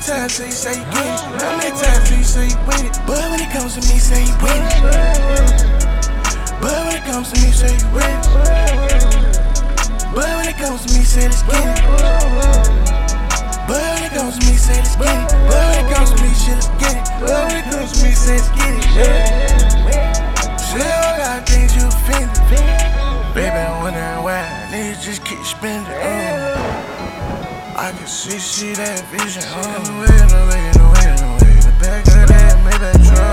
times say you say you get it? How many times do you say you win it? But when it comes to me, say you win it. But when it comes to me, say you win it. But when it comes to me, say let's get it. But when it comes to me, say let's get it. But when it comes to me, shit, let's get it. But when it comes to me, say let's get it. Yeah. Say all got things you offended. Baby, I'm wondering why niggas just keep spending. Uh. I can see, see that vision. Uh. In the way, in the way, in the way, in. The back of that Maybach truck.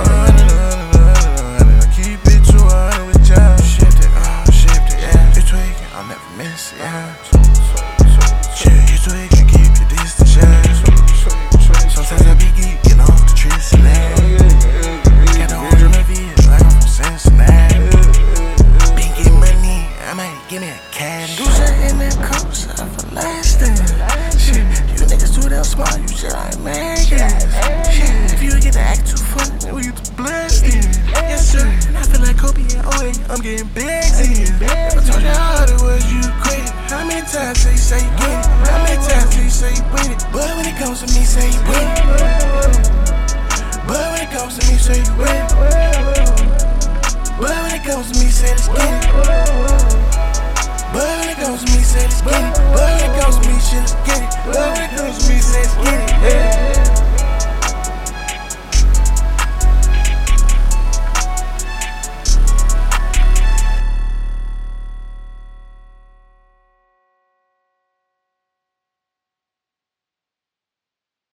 Like Megan. Shit, if you get to act too funny, then we get to blasting. Yes, sir, and I feel like Kobe and Owen, I'm getting bags in. If I told you how hard it was, you quit it. How many times you say you get it? How many times you say you win it? But when it comes to me, say you win it. But when it comes to me, say you win it. But when it comes to me, say let's. But when it comes to me, say let's.